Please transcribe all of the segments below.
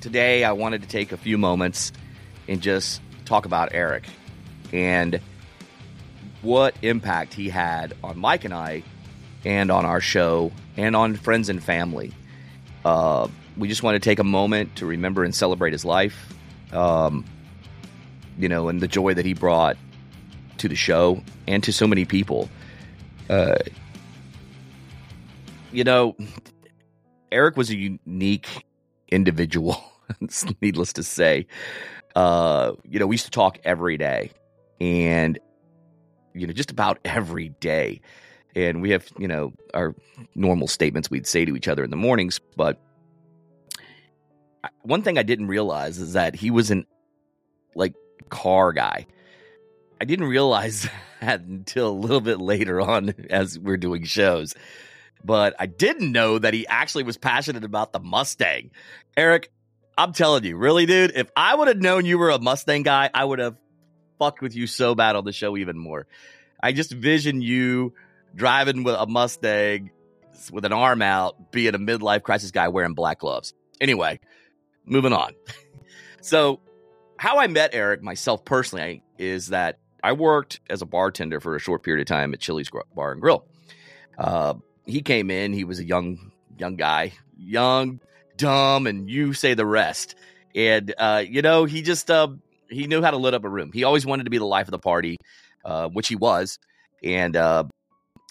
today I wanted to take a few moments and just talk about Eric and what impact he had on Mike and I and on our show and on friends and family. Uh, we just want to take a moment to remember and celebrate his life, um, you know, and the joy that he brought to the show and to so many people. Uh, you know, Eric was a unique individual, needless to say. Uh, you know, we used to talk every day and, you know, just about every day. And we have, you know, our normal statements we'd say to each other in the mornings. But one thing I didn't realize is that he was an, like, car guy. I didn't realize that until a little bit later on as we're doing shows. But I didn't know that he actually was passionate about the Mustang. Eric, I'm telling you, really, dude, if I would have known you were a Mustang guy, I would have fucked with you so bad on the show even more. I just vision you driving with a Mustang with an arm out, being a midlife crisis guy wearing black gloves. Anyway, moving on. so, how I met Eric myself personally is that I worked as a bartender for a short period of time at Chili's Bar and Grill. Uh, he came in. He was a young young guy, young, dumb, and you say the rest. And uh, you know, he just uh, he knew how to lit up a room. He always wanted to be the life of the party, uh, which he was. And uh,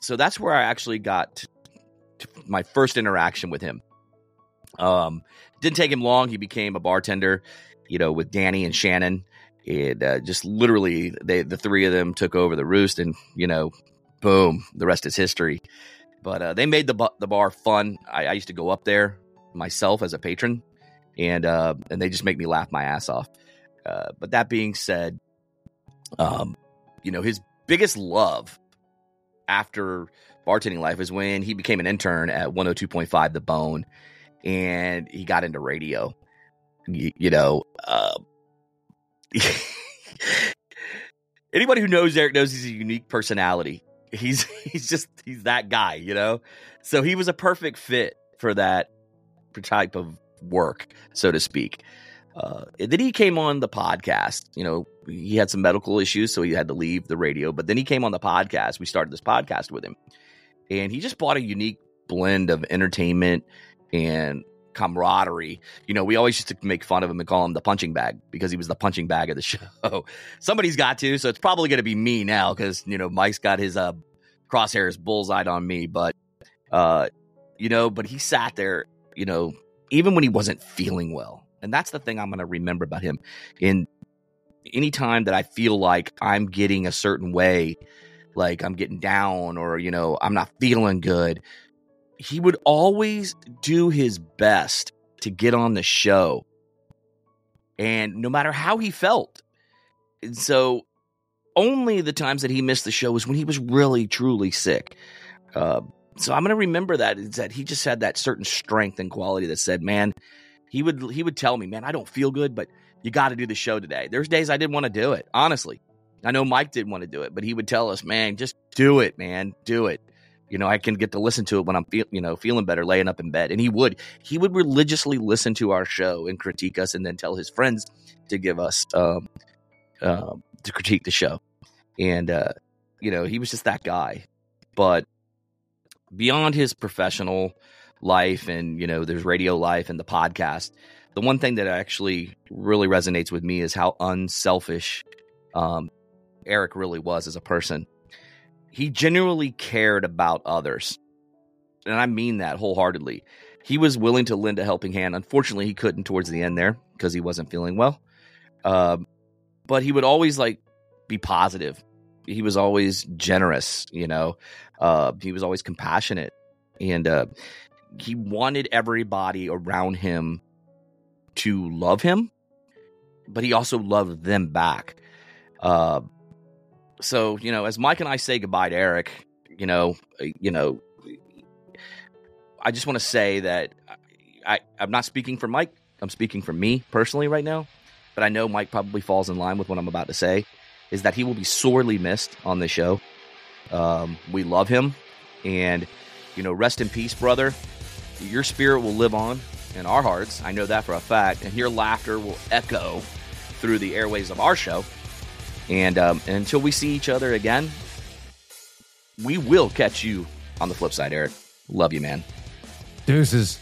so that's where I actually got my first interaction with him. Um, didn't take him long. He became a bartender, you know, with Danny and Shannon. And uh, just literally, they the three of them took over the roost, and you know, boom, the rest is history. But uh, they made the the bar fun. I, I, used to go up there myself as a patron, and uh, and they just make me laugh my ass off. Uh, but that being said, um, you know, his biggest love after bartending life is when he became an intern at 102.5 The Bone, and he got into radio. You, you know, uh, anybody who knows Eric knows he's a unique personality. He's he's just he's that guy, you know. So he was a perfect fit for that type of work, so to speak. Uh, then he came on the podcast. You know, he had some medical issues, so he had to leave the radio. But then he came on the podcast. We started this podcast with him, and he just brought a unique blend of entertainment and camaraderie. You know, we always used to make fun of him and call him the punching bag because he was the punching bag of the show. Somebody's got to, so it's probably going to be me now because you know Mike's got his uh, crosshairs bullseyed on me. But uh, you know, but he sat there, you know, even when he wasn't feeling well, and that's the thing I'm going to remember about him. In any time that I feel like I'm getting a certain way, like I'm getting down or you know I'm not feeling good he would always do his best to get on the show. And no matter how he felt. And so only the times that he missed the show was when he was really, truly sick. Uh, so I'm going to remember that is that he just had that certain strength and quality that said, man, he would he would tell me, man, I don't feel good, but you got to do the show today. There's days I didn't want to do it, honestly. I know Mike didn't want to do it, but he would tell us, man, just do it, man, do it you know, I can get to listen to it when I'm feel, you know, feeling better, laying up in bed. And he would, he would religiously listen to our show and critique us, and then tell his friends to give us um, uh, to critique the show. And uh, you know, he was just that guy. But beyond his professional life, and you know, there's radio life and the podcast. The one thing that actually really resonates with me is how unselfish um, Eric really was as a person he genuinely cared about others. And I mean that wholeheartedly. He was willing to lend a helping hand. Unfortunately, he couldn't towards the end there because he wasn't feeling well. Uh, but he would always like be positive. He was always generous, you know. Uh, he was always compassionate, and uh, he wanted everybody around him to love him, but he also loved them back. Uh, so you know, as Mike and I say goodbye to Eric, you know, uh, you know, I just want to say that I, I'm not speaking for Mike. I'm speaking for me personally right now, but I know Mike probably falls in line with what I'm about to say. Is that he will be sorely missed on the show. Um, we love him, and you know, rest in peace, brother. Your spirit will live on, in our hearts. I know that for a fact. And your laughter will echo through the airways of our show. And, um, until we see each other again, we will catch you on the flip side, Eric. Love you, man. Deuces.